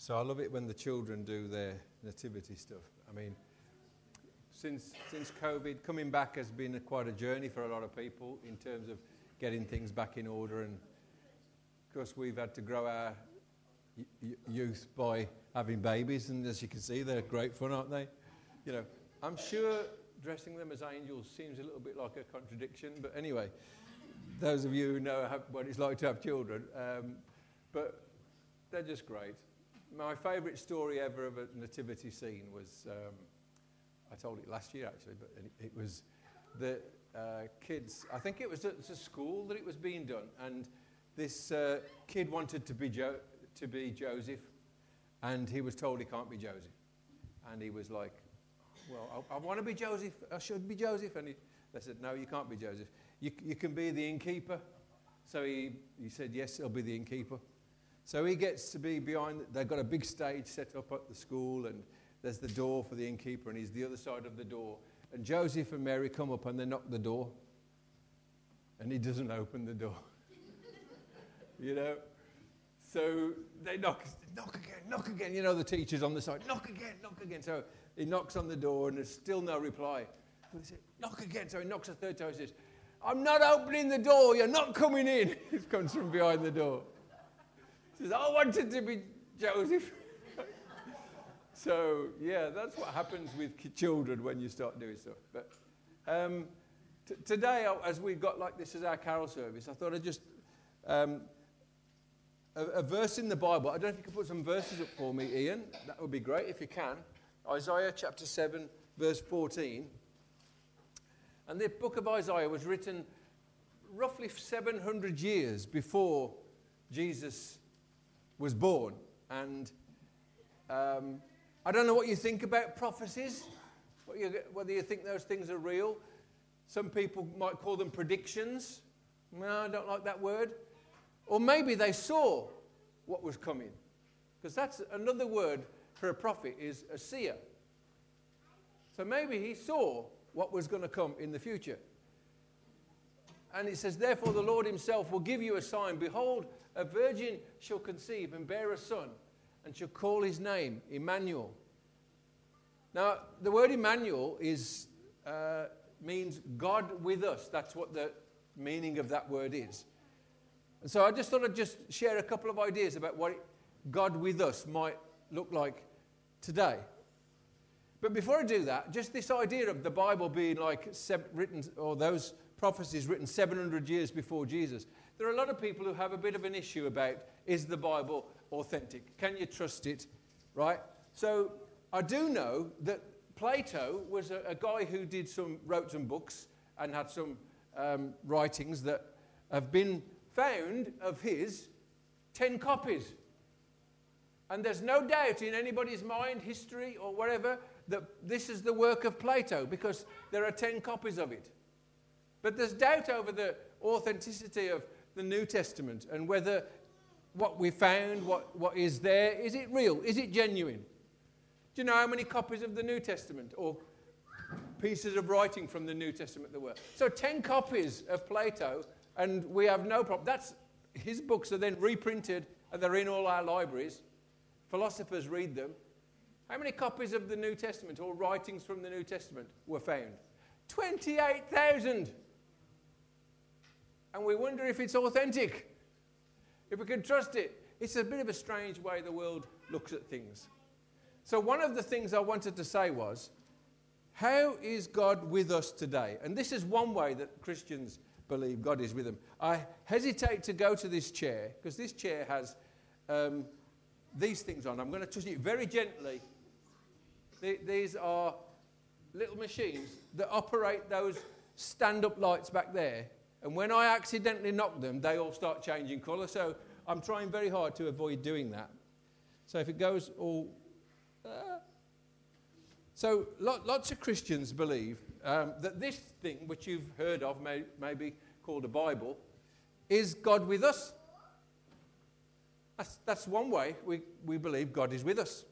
So I love it when the children do their nativity stuff. I mean, since, since COVID, coming back has been a, quite a journey for a lot of people in terms of getting things back in order. And of course, we've had to grow our y- youth by having babies. And as you can see, they're great fun, aren't they? You know, I'm sure dressing them as angels seems a little bit like a contradiction. But anyway, those of you who know what it's like to have children, um, but they're just great. My favourite story ever of a nativity scene was. Um, I told it last year actually, but it was the uh, kids. I think it was at a school that it was being done, and this uh, kid wanted to be jo- to be Joseph, and he was told he can't be Joseph, and he was like, "Well, I, I want to be Joseph. I should be Joseph," and he, they said, "No, you can't be Joseph. You, you can be the innkeeper." So he, he said, "Yes, I'll be the innkeeper." So he gets to be behind. They've got a big stage set up at the school, and there's the door for the innkeeper, and he's the other side of the door. And Joseph and Mary come up and they knock the door, and he doesn't open the door. you know? So they knock, knock again, knock again. You know, the teacher's on the side, knock again, knock again. So he knocks on the door, and there's still no reply. So he said, knock again. So he knocks a third time. He says, I'm not opening the door. You're not coming in. It comes from behind the door. Says, I wanted to be Joseph. So, yeah, that's what happens with children when you start doing stuff. But um, t- today, as we've got like this as our carol service, I thought I'd just. Um, a, a, verse in the Bible. I don't know if you can put some verses up for me, Ian. That would be great if you can. Isaiah chapter 7, verse 14. And the book of Isaiah was written roughly 700 years before Jesus was born. And um, I don't know what you think about prophecies, you, whether you think those things are real. Some people might call them predictions. No, I don't like that word. Or maybe they saw what was coming. Because that's another word for a prophet is a seer. So maybe he saw what was going to come in the future. And it says, Therefore, the Lord himself will give you a sign. Behold, a virgin shall conceive and bear a son and shall call his name Emmanuel. Now, the word Emmanuel is, uh, means God with us. That's what the meaning of that word is. And so I just thought I'd just share a couple of ideas about what God with us might look like today. But before I do that, just this idea of the Bible being like written, or those prophecies written 700 years before Jesus. There are a lot of people who have a bit of an issue about is the Bible authentic? Can you trust it? Right? So I do know that Plato was a, a guy who did some, wrote some books and had some um, writings that have been found of his 10 copies. And there's no doubt in anybody's mind, history, or whatever, that this is the work of Plato because there are 10 copies of it. But there's doubt over the authenticity of the New Testament and whether what we found, what, what is there, is it real? Is it genuine? Do you know how many copies of the New Testament or pieces of writing from the New Testament there were? So 10 copies of Plato, and we have no problem. That's, his books are then reprinted, and they're in all our libraries. Philosophers read them. How many copies of the New Testament or writings from the New Testament were found? 28,000. And we wonder if it's authentic if we can trust it. It's a bit of a strange way the world looks at things. So, one of the things I wanted to say was, how is God with us today? And this is one way that Christians believe God is with them. I hesitate to go to this chair because this chair has um, these things on. I'm going to touch it very gently. these are little machines that operate those stand up lights back there and when I accidentally knock them, they all start changing colour. So I'm trying very hard to avoid doing that. So if it goes all. Uh, so lots of Christians believe um, that this thing, which you've heard of, may, maybe called a Bible, is God with us. That's, that's one way we, we believe God is with us.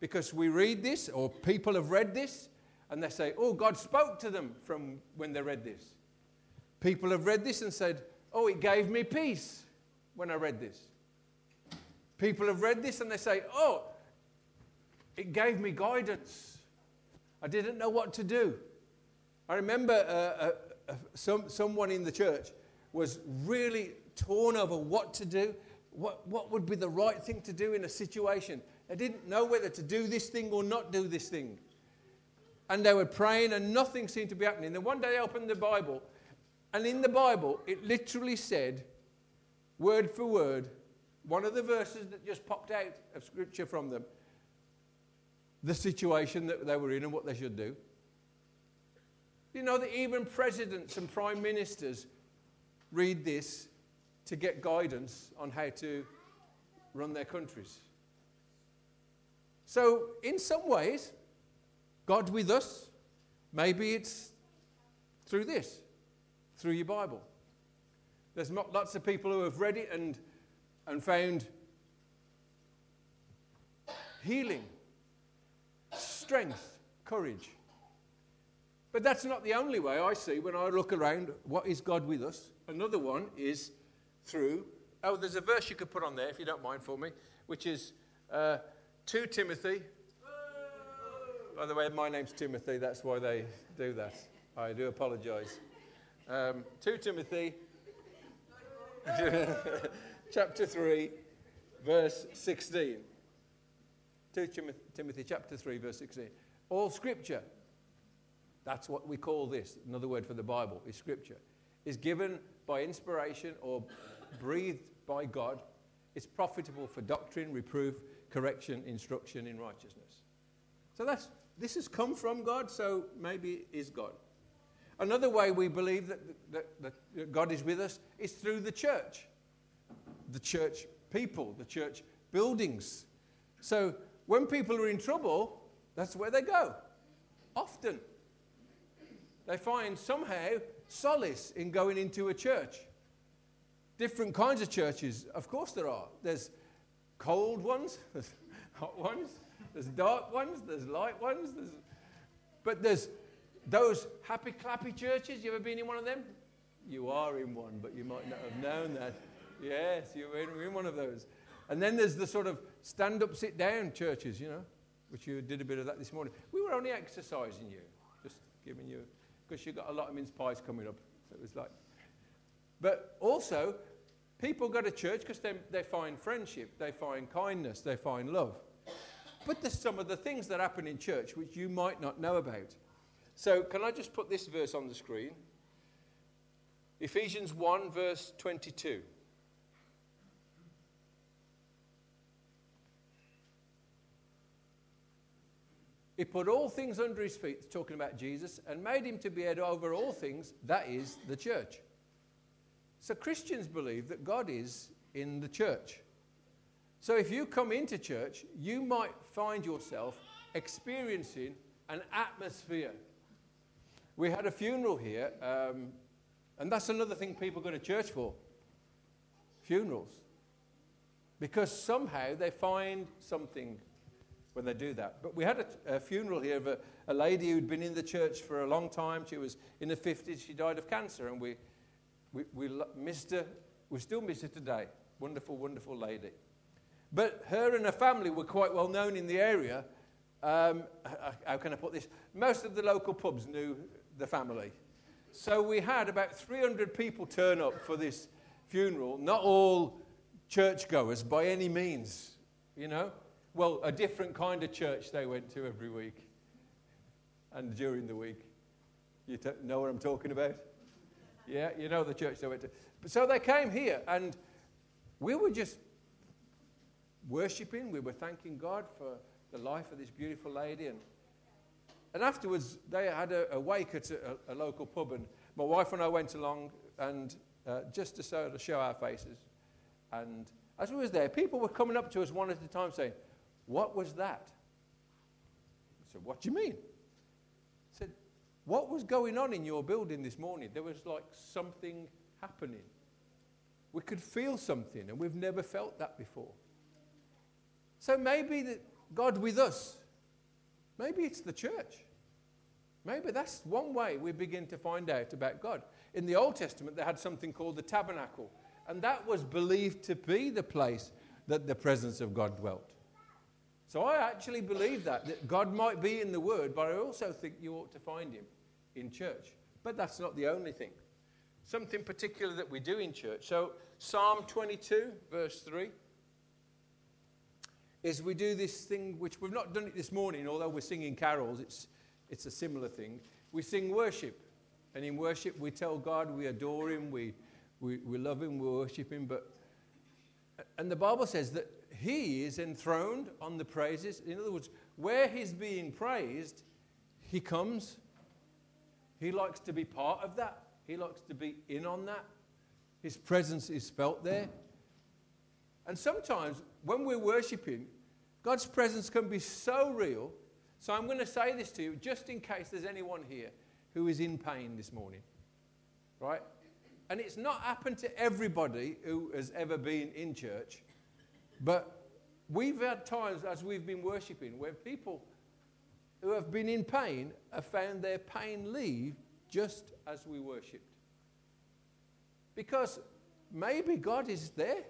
Because we read this, or people have read this, and they say, oh, God spoke to them from when they read this. People have read this and said, Oh, it gave me peace when I read this. People have read this and they say, oh, it gave me guidance. I didn't know what to do. I remember uh, uh, uh, some, someone in the church was really torn over what to do, what, what would be the right thing to do in a situation. They didn't know whether to do this thing or not do this thing. And they were praying, and nothing seemed to be happening. Then one day they opened the Bible, and in the Bible, it literally said, word for word, one of the verses that just popped out of scripture from them, the situation that they were in and what they should do. You know that even presidents and prime ministers read this to get guidance on how to run their countries. So, in some ways, God with us, maybe it's through this, through your Bible. There's lots of people who have read it and, and found healing, strength, courage. But that's not the only way I see when I look around what is God with us. Another one is through. Oh, there's a verse you could put on there if you don't mind for me, which is uh, 2 Timothy. By the way, my name's Timothy, that's why they do that. I do apologize. Um, 2 Timothy, chapter 3, verse 16. 2 Timothy, chapter 3, verse 16. All scripture, that's what we call this. Another word for the Bible is scripture, is given by inspiration or breathed by God. It's profitable for doctrine, reproof, correction, instruction in righteousness. So that's this has come from God, so maybe it is God. Another way we believe that, that, that God is with us is through the church, the church people, the church buildings. So when people are in trouble, that's where they go. Often. They find somehow solace in going into a church. Different kinds of churches, of course, there are. There's cold ones, there's hot ones, there's dark ones, there's light ones, there's... but there's those happy clappy churches. You ever been in one of them? You are in one, but you might not have known that. Yes, you're in one of those. And then there's the sort of stand up, sit down churches, you know, which you did a bit of that this morning. We were only exercising you, just giving you, because you got a lot of mince pies coming up. So it was like, but also, people go to church because they, they find friendship, they find kindness, they find love. But there's some of the things that happen in church which you might not know about. So, can I just put this verse on the screen? Ephesians 1, verse 22. He put all things under his feet, talking about Jesus, and made him to be head over all things, that is, the church. So Christians believe that God is in the church. So if you come into church, you might find yourself experiencing an atmosphere. We had a funeral here, um, and that's another thing people go to church for funerals. Because somehow they find something when they do that. But we had a, a funeral here of a, a, lady who'd been in the church for a long time. She was in the 50s, she died of cancer, and we, we, we missed her. We still miss her today. Wonderful, wonderful lady. But her and her family were quite well known in the area. Um, how can I put this? Most of the local pubs knew the family. So we had about 300 people turn up for this funeral, not all churchgoers by any means, you know. Well, a different kind of church they went to every week and during the week. You t- know what I'm talking about? Yeah, you know the church they went to. So they came here and we were just worshipping, we were thanking God for the life of this beautiful lady. And, and afterwards, they had a, a wake at a, a, local pub, and my wife and I went along and uh, just to sort of show our faces. And as we was there, people were coming up to us one at a time saying, What was that? I said, What do you mean? I said, What was going on in your building this morning? There was like something happening. We could feel something, and we've never felt that before. So maybe that God with us, maybe it's the church. Maybe that's one way we begin to find out about God. In the Old Testament, they had something called the tabernacle, and that was believed to be the place that the presence of God dwelt. So I actually believe that, that God might be in the Word, but I also think you ought to find Him in church. But that's not the only thing. Something particular that we do in church. So, Psalm 22, verse 3, is we do this thing which we've not done it this morning, although we're singing carols, it's, it's a similar thing. We sing worship. And in worship, we tell God we adore Him, we, we, we love Him, we worship Him. But, and the Bible says that He is enthroned on the praises. In other words, where He's being praised, He comes. He likes to be part of that, He likes to be in on that. His presence is felt there. And sometimes when we're worshiping, God's presence can be so real. So I'm going to say this to you just in case there's anyone here who is in pain this morning. Right? And it's not happened to everybody who has ever been in church, but we've had times as we've been worshiping where people who have been in pain have found their pain leave just as we worshipped. Because maybe God is there.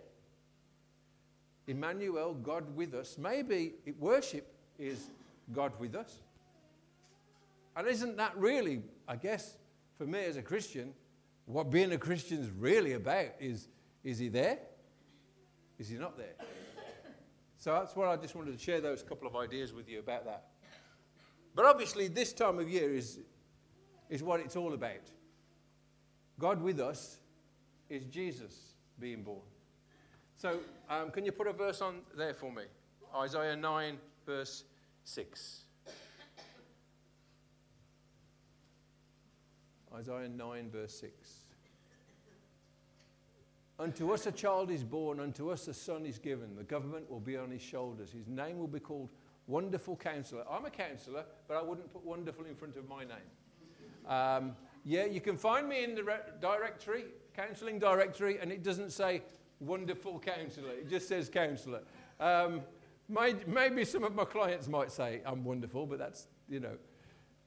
Emmanuel, God with us. Maybe worship is God with us. And isn't that really, I guess, for me as a Christian, what being a Christian is really about? Is, is he there? Is he not there? So that's why I just wanted to share those couple of ideas with you about that. But obviously, this time of year is, is what it's all about. God with us is Jesus being born. So, um, can you put a verse on there for me? Isaiah 9, verse 6. Isaiah 9, verse 6. Unto us a child is born, unto us a son is given. The government will be on his shoulders. His name will be called Wonderful Counselor. I'm a counselor, but I wouldn't put wonderful in front of my name. Um, yeah, you can find me in the re- directory, counselling directory, and it doesn't say Wonderful Counselor, it just says Counselor. Um, maybe some of my clients might say I'm wonderful, but that's, you know.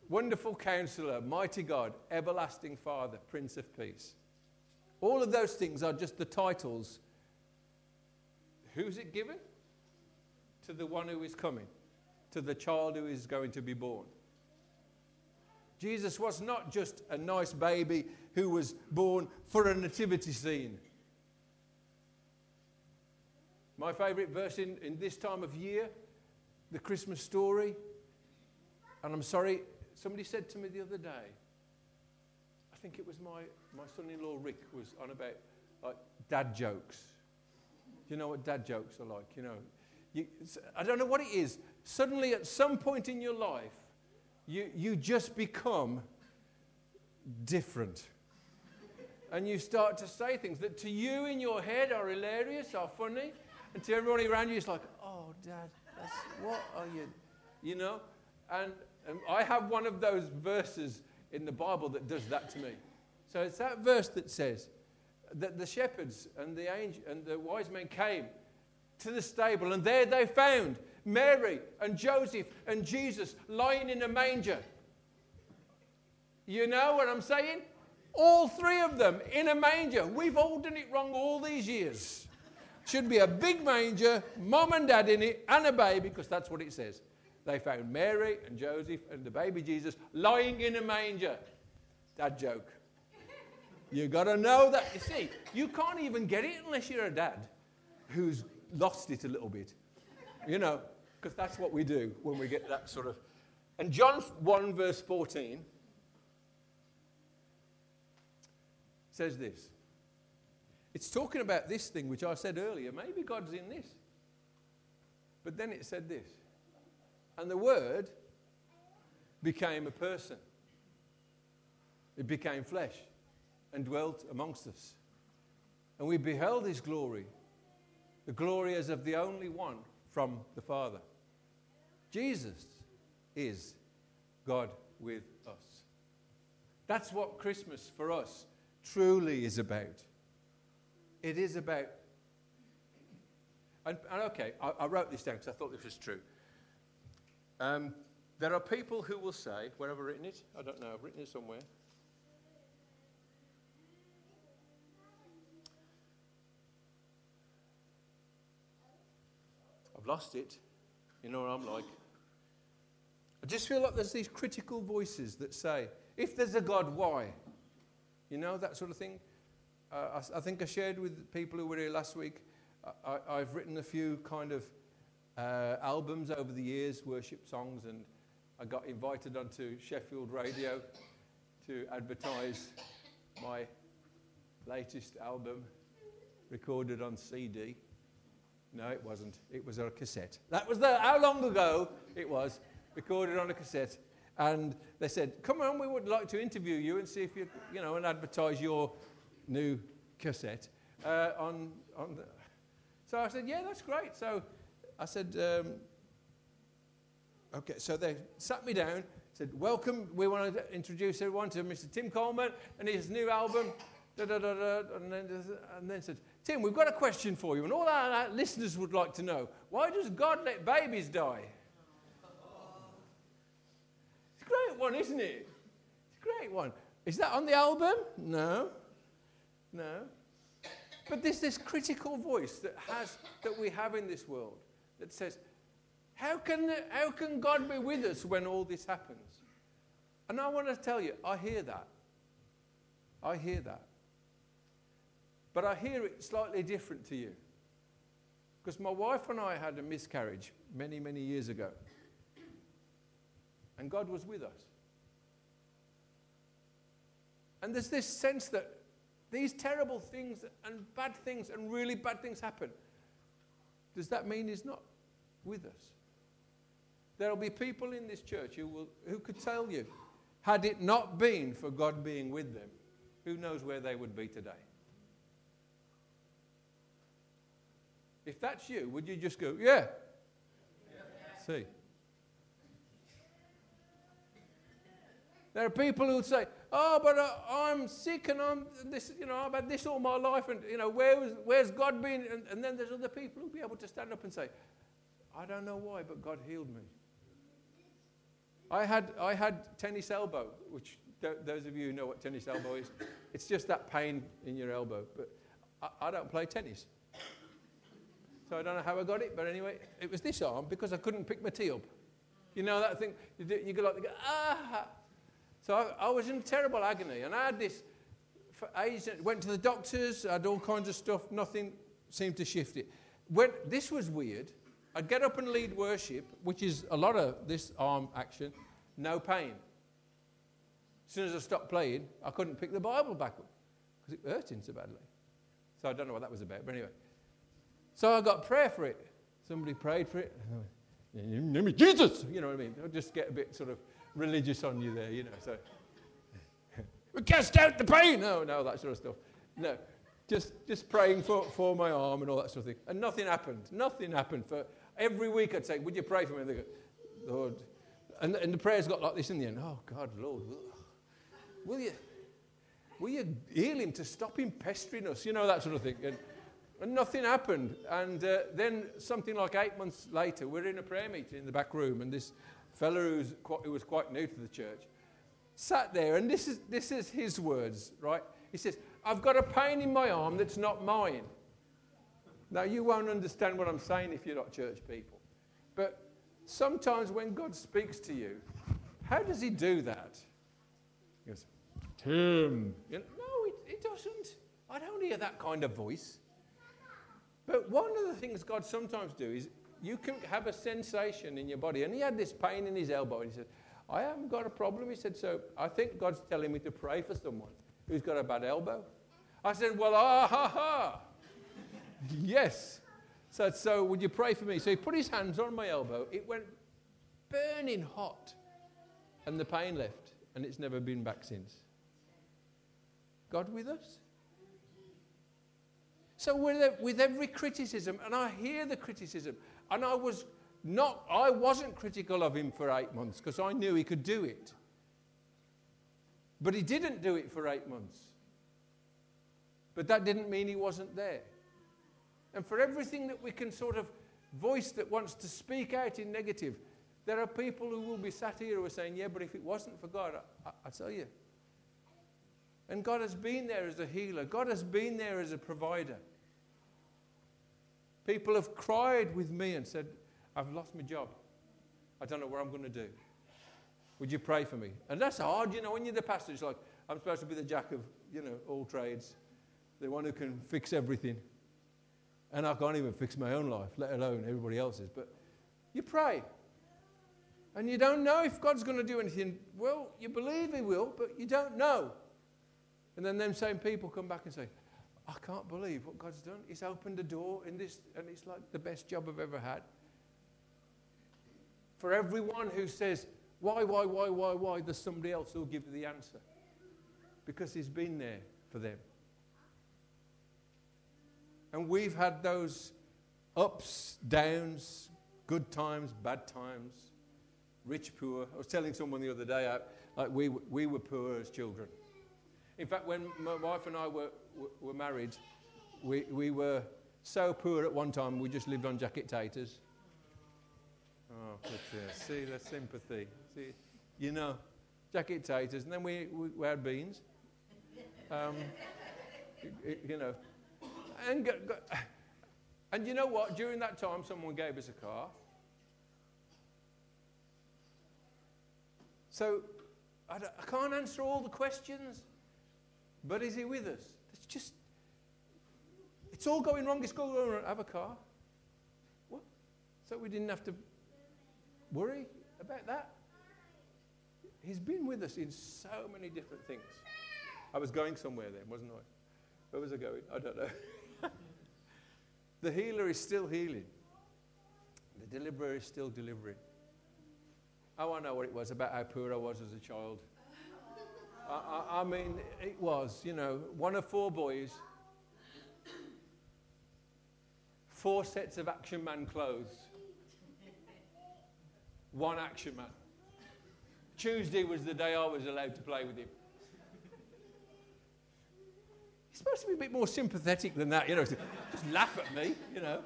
Wonderful Counselor, Mighty God, Everlasting Father, Prince of Peace. All of those things are just the titles. Who's it given? To the one who is coming, to the child who is going to be born. Jesus was not just a nice baby who was born for a nativity scene. My favourite verse in, in this time of year, the Christmas story, and I'm sorry, Somebody said to me the other day, I think it was my, my son in law Rick was on about like dad jokes. You know what dad jokes are like? You know, you, I don't know what it is. Suddenly, at some point in your life, you, you just become different. and you start to say things that to you in your head are hilarious, are funny, and to everybody around you, it's like, oh, dad, that's, what are you, you know? And and I have one of those verses in the Bible that does that to me. So it's that verse that says that the shepherds and the angel and the wise men came to the stable, and there they found Mary and Joseph and Jesus lying in a manger. You know what I'm saying? All three of them in a manger. We've all done it wrong all these years. Should be a big manger, mom and dad in it, and a baby, because that's what it says they found Mary and Joseph and the baby Jesus lying in a manger. Dad joke. You got to know that. You see, you can't even get it unless you're a dad who's lost it a little bit. You know, because that's what we do when we get that sort of. And John 1, verse 14 says this. It's talking about this thing which I said earlier. Maybe God's in this. But then it said this and the Word became a person. It became flesh and dwelt amongst us. And we beheld his glory, the glory as of the only one from the Father. Jesus is God with us. That's what Christmas for us truly is about. It is about. And, and okay, I, I wrote this down because I thought this was true. Um, there are people who will say, where have I written it? I don't know, I've written it somewhere. I've lost it. You know what I'm like? I just feel like there's these critical voices that say, if there's a God, why? You know, that sort of thing. I, I, think I shared with people who were here last week. I, have written a few kind of uh, albums over the years, worship songs, and I got invited onto Sheffield Radio to advertise my latest album recorded on CD. No, it wasn't. It was on a cassette. That was the, how long ago it was, recorded on a cassette. And they said, come on, we would like to interview you and see if you, you know, and advertise your new cassette uh, on, on the... So I said, yeah, that's great. So I said, um, okay. So they sat me down, said, welcome. We want to introduce everyone to Mr. Tim Coleman and his new album. Da, da, da, and, then, and then said, Tim, we've got a question for you, and all our, our listeners would like to know why does God let babies die? It's a great one, isn't it? It's a great one. Is that on the album? No. No. But there's this critical voice that, has, that we have in this world that says, how can, how can God be with us when all this happens? And I want to tell you, I hear that. I hear that. But I hear it slightly different to you. Because my wife and I had a miscarriage many, many years ago. And God was with us. And there's this sense that these terrible things and bad things and really bad things happen. Does that mean He's not with us? There will be people in this church who, will, who could tell you, had it not been for God being with them, who knows where they would be today? If that's you, would you just go, yeah? yeah. See. There are people who say, "Oh, but uh, I'm sick and I'm this, you know, I've had this all my life, and you know, where was, where's God been?" And, and then there's other people who'll be able to stand up and say, "I don't know why, but God healed me." I had I had tennis elbow, which those of you who know what tennis elbow is, it's just that pain in your elbow. But I, I don't play tennis. So I don't know how I got it, but anyway, it was this arm because I couldn't pick my tea up. You know that thing? You, do, you go like, ah. So I, I, was in terrible agony, and I had this for ages. Went to the doctors, had all kinds of stuff. Nothing seemed to shift it. When this was weird, I'd get up and lead worship, which is a lot of this arm action, no pain. As soon as I stopped playing, I couldn't pick the Bible back up because it hurting so badly. So I don't know what that was about, but anyway. So I got prayer for it. Somebody prayed for it. Name Jesus, you know what I mean? I'll just get a bit sort of religious on you there, you know. So we cast out the pain. No, no, that sort of stuff. No, just just praying for, for my arm and all that sort of thing. And nothing happened. Nothing happened. For every week I'd say, Would you pray for me? And they go, Lord. And, and the prayers got like this in the end. Oh God, Lord, will you will you heal him to stop him pestering us? You know, that sort of thing. And, and nothing happened. And uh, then, something like eight months later, we're in a prayer meeting in the back room, and this fellow who's quite, who was quite new to the church sat there, and this is, this is his words, right? He says, I've got a pain in my arm that's not mine. Now, you won't understand what I'm saying if you're not church people. But sometimes when God speaks to you, how does he do that? He goes, Tim. You know, no, it, it doesn't. I don't hear that kind of voice. But one of the things God sometimes do is you can have a sensation in your body. And he had this pain in his elbow. And he said, I haven't got a problem. He said, So I think God's telling me to pray for someone who's got a bad elbow. I said, Well, ah, ha, ha. yes. So, so would you pray for me? So he put his hands on my elbow. It went burning hot. And the pain left. And it's never been back since. God with us? So with, with every criticism, and I hear the criticism, and I was not, I wasn't critical of him for eight months because I knew he could do it. But he didn't do it for eight months. But that didn't mean he wasn't there. And for everything that we can sort of voice that wants to speak out in negative, there are people who will be sat here who are saying, Yeah, but if it wasn't for God, I, I, I tell you. And God has been there as a healer, God has been there as a provider. People have cried with me and said, I've lost my job. I don't know what I'm going to do. Would you pray for me? And that's hard, you know, when you're the pastor, it's like, I'm supposed to be the jack of, you know, all trades, the one who can fix everything. And I can't even fix my own life, let alone everybody else's. But you pray. And you don't know if God's going to do anything. Well, you believe He will, but you don't know. And then them same people come back and say, I can't believe what God's done. He's opened a door in this, and it's like the best job I've ever had. For everyone who says, why, why, why, why, why, there's somebody else who'll give you the answer. Because He's been there for them. And we've had those ups, downs, good times, bad times, rich, poor. I was telling someone the other day, like we, we were poor as children. In fact, when my wife and I were, were married, we, we were so poor at one time, we just lived on jacket taters. Oh, see, the sympathy. See, you know, jacket taters. And then we, we, we had beans. Um, you know. And, and you know what? During that time, someone gave us a car. So I, I can't answer all the questions. But is he with us? It's just, it's all going wrong. It's going wrong. Have a car. What? So we didn't have to worry about that. He's been with us in so many different things. I was going somewhere then, wasn't I? Where was I going? I don't know. the healer is still healing. The deliverer is still delivering. Oh, I know what it was about how poor I was as a child. I, I, mean, it was, you know, one of four boys, four sets of Action Man clothes, one Action Man. Tuesday was the day I was allowed to play with him. He's supposed to be a bit more sympathetic than that, you know. Just laugh at me, you know.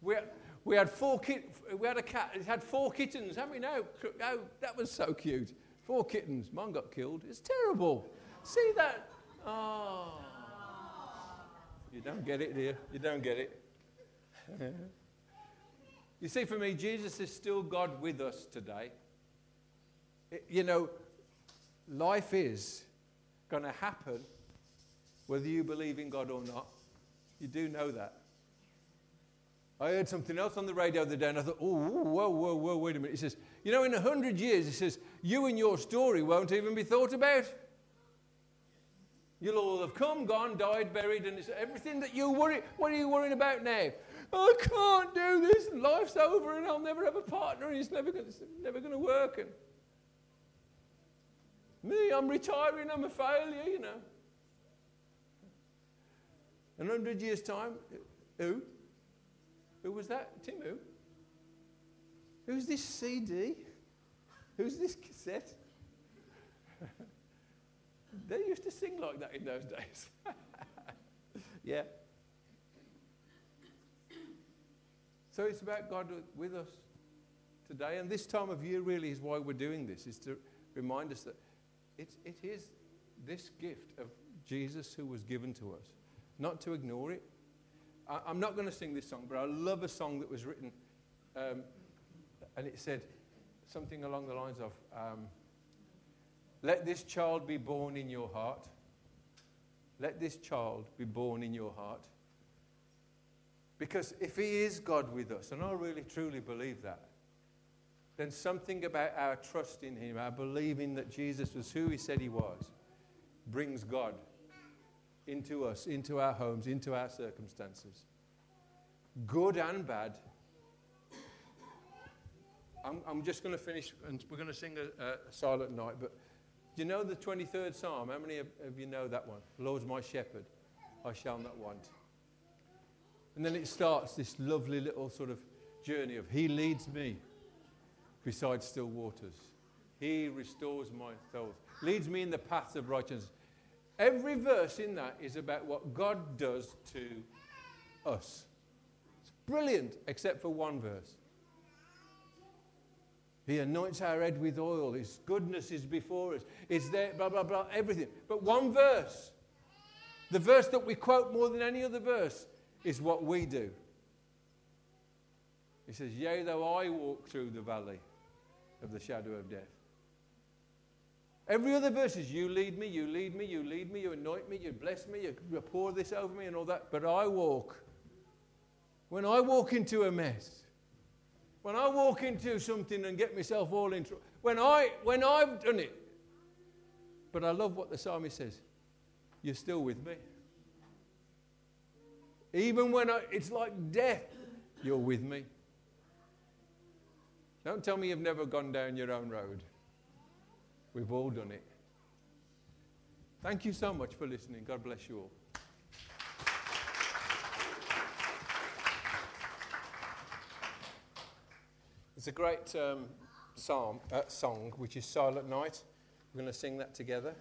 We had, we had four kit, we had a cat. It had four kittens, haven't we? No, oh, that was so cute. Four kittens. Mine got killed. It's terrible. See that? Oh. You don't get it, dear. You don't get it. you see, for me, Jesus is still God with us today. It, you know, life is going to happen whether you believe in God or not. You do know that. I heard something else on the radio the other day and I thought, oh, whoa, whoa, whoa, wait a minute. He says, you know, in a hundred years, he says, you and your story won't even be thought about. You'll all have come, gone, died, buried, and it's everything that you worry. What are you worrying about now? I can't do this, and life's over, and I'll never have a partner, and it's never going never to work. And me, I'm retiring, I'm a failure, you know. In a hundred years' time, who? Who was that? Tim who? Who's this CD? Who's this cassette? they used to sing like that in those days. yeah. So it's about God with us today. And this time of year really is why we're doing this, is to remind us that it, it is this gift of Jesus who was given to us, not to ignore it. I, am not going to sing this song, but I love a song that was written, um, and it said something along the lines of, um, Let this child be born in your heart. Let this child be born in your heart. Because if He is God with us, and I really truly believe that, then something about our trust in Him, our believing that Jesus was who He said He was, brings God into us, into our homes, into our circumstances. Good and bad. I'm, I'm just going to finish, and we're going to sing a, a, silent night, but do you know the 23rd Psalm? How many of, of you know that one? The Lord's my shepherd, I shall not want. And then it starts this lovely little sort of journey of He leads me beside still waters. He restores my soul, leads me in the paths of righteousness Every verse in that is about what God does to us. It's brilliant, except for one verse. He anoints our head with oil. His goodness is before us. It's there, blah, blah, blah, everything. But one verse, the verse that we quote more than any other verse, is what we do. He says, Yea, though I walk through the valley of the shadow of death. Every other verse is, You lead me, you lead me, you lead me, you anoint me, you bless me, you pour this over me, and all that. But I walk. When I walk into a mess, when I walk into something and get myself all in trouble, when, I, when I've done it, but I love what the psalmist says You're still with me. Even when I, it's like death, you're with me. Don't tell me you've never gone down your own road. We've all done it. Thank you so much for listening. God bless you all. It's a great um, psalm, uh, song, which is Silent Night. We're going to sing that together.